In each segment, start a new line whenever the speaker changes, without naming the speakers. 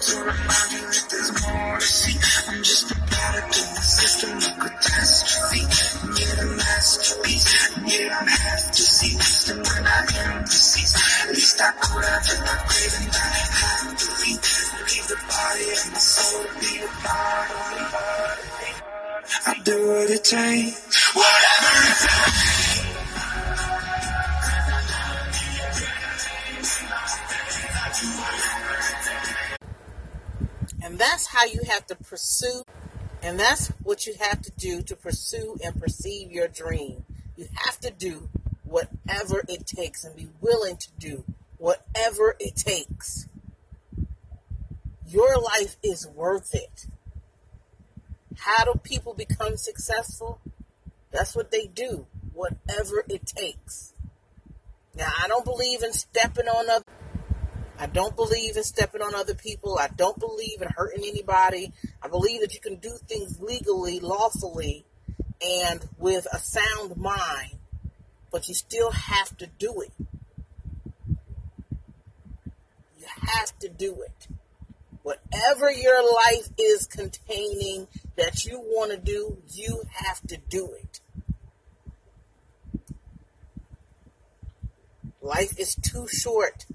to remind you that there's more to see. I'm just a product of the system of catastrophe. And yet a masterpiece. And yet I'm half deceased. And when I am deceased, at least I could have been upgraded. And I have to leave. Leave the body and my soul to be a part of me. I'll do what it takes. Whatever it takes.
And that's how you have to pursue, and that's what you have to do to pursue and perceive your dream. You have to do whatever it takes and be willing to do whatever it takes. Your life is worth it. How do people become successful? That's what they do, whatever it takes. Now, I don't believe in stepping on other I don't believe in stepping on other people. I don't believe in hurting anybody. I believe that you can do things legally, lawfully, and with a sound mind, but you still have to do it. You have to do it. Whatever your life is containing that you want to do, you have to do it. Life is too short.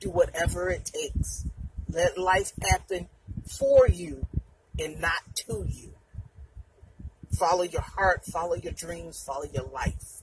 Do whatever it takes. Let life happen for you and not to you. Follow your heart, follow your dreams, follow your life.